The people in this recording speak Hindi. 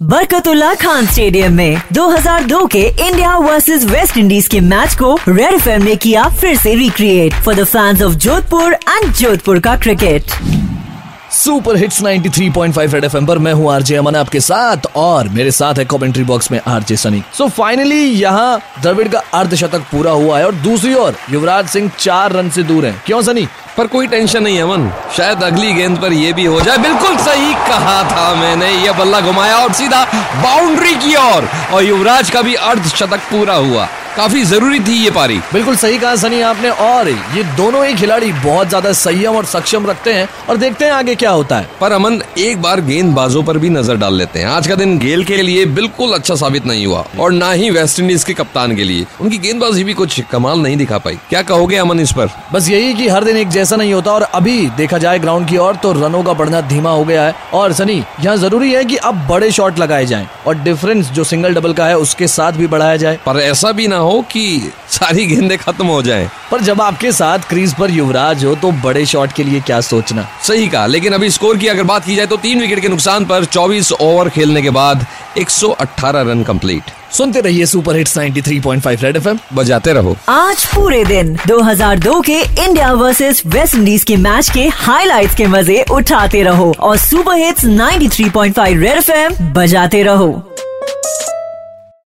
बरकतुल्ला खान स्टेडियम में 2002 के इंडिया वर्सेस वेस्ट इंडीज के मैच को रेड एफएम ने किया फिर से recreate for the fans of Jodhpur and Jodhpur का cricket super hits 93.5 Red FM पर मैं हूँ आरजे अमन आपके साथ और मेरे साथ है कमेंट्री बॉक्स में आरजे सनी। सो फाइनली यहाँ द्रविड़ का अर्धशतक पूरा हुआ है और दूसरी ओर युवराज सिंह चार रन से दूर हैं। क्यों सनी? पर कोई टेंशन नहीं है अमन। शायद अगली गेंद पर यह भी हो जाए। बिल्कुल सही कहा था मैंने। यह बल्ला घुमाया और सीधा बाउंड्री की ओर। और, और युवराज का भी अर्धशतक पूरा हुआ। काफ़ी ज़रूरी थी ये पारी। बिल्कुल सही कहा सनी आपने और ये दोनों ही खिलाड़ी बहुत ज़्यादा संयम और सक्षम रखते हैं और देखते हैं आगे क्या होता है। पर अमन एक बार गेंदबाजों पर भी नज़र डाल लेते हैं। आज का दिन गेल के लिए बिल्कुल अच्छा साबित नहीं हुआ और ना ही वेस्ट इंडीज के कप्तान के लिए। उनकी गेंदबाजी भी कुछ कमाल नहीं दिखा पाई। क्या कहोगे अमन इस पर? बस यही की हर दिन एक जैसा नहीं होता और अभी देखा जाए ग्राउंड की ओर तो रनों का बढ़ना धीमा हो गया है। और सनी यहाँ ज़रूरी है की अब बड़े शॉट लगाए जाए और डिफरेंस जो सिंगल डबल का है उसके साथ भी बढ़ाया जाए। पर ऐसा भी ना हो कि सारी गेंदें खत्म हो जाएँ। पर जब आपके साथ क्रीज पर युवराज हो तो बड़े शॉट के लिए क्या सोचना? सही कहा लेकिन अभी स्कोर की अगर बात की जाए तो तीन विकेट के नुकसान पर 24 ओवर खेलने के बाद 118 रन कंप्लीट। सुनते रहिए सुपर हिट्स 93.5 रेड एफएम। बजाते रहो। आज पूरे दिन 2002 के इंडिया वर्सेस वेस्ट इंडीज के मैच के हाइलाइट्स के मज़े उठाते रहो और सुपर हिट्स 93.5 रेड एफएम बजाते रहो।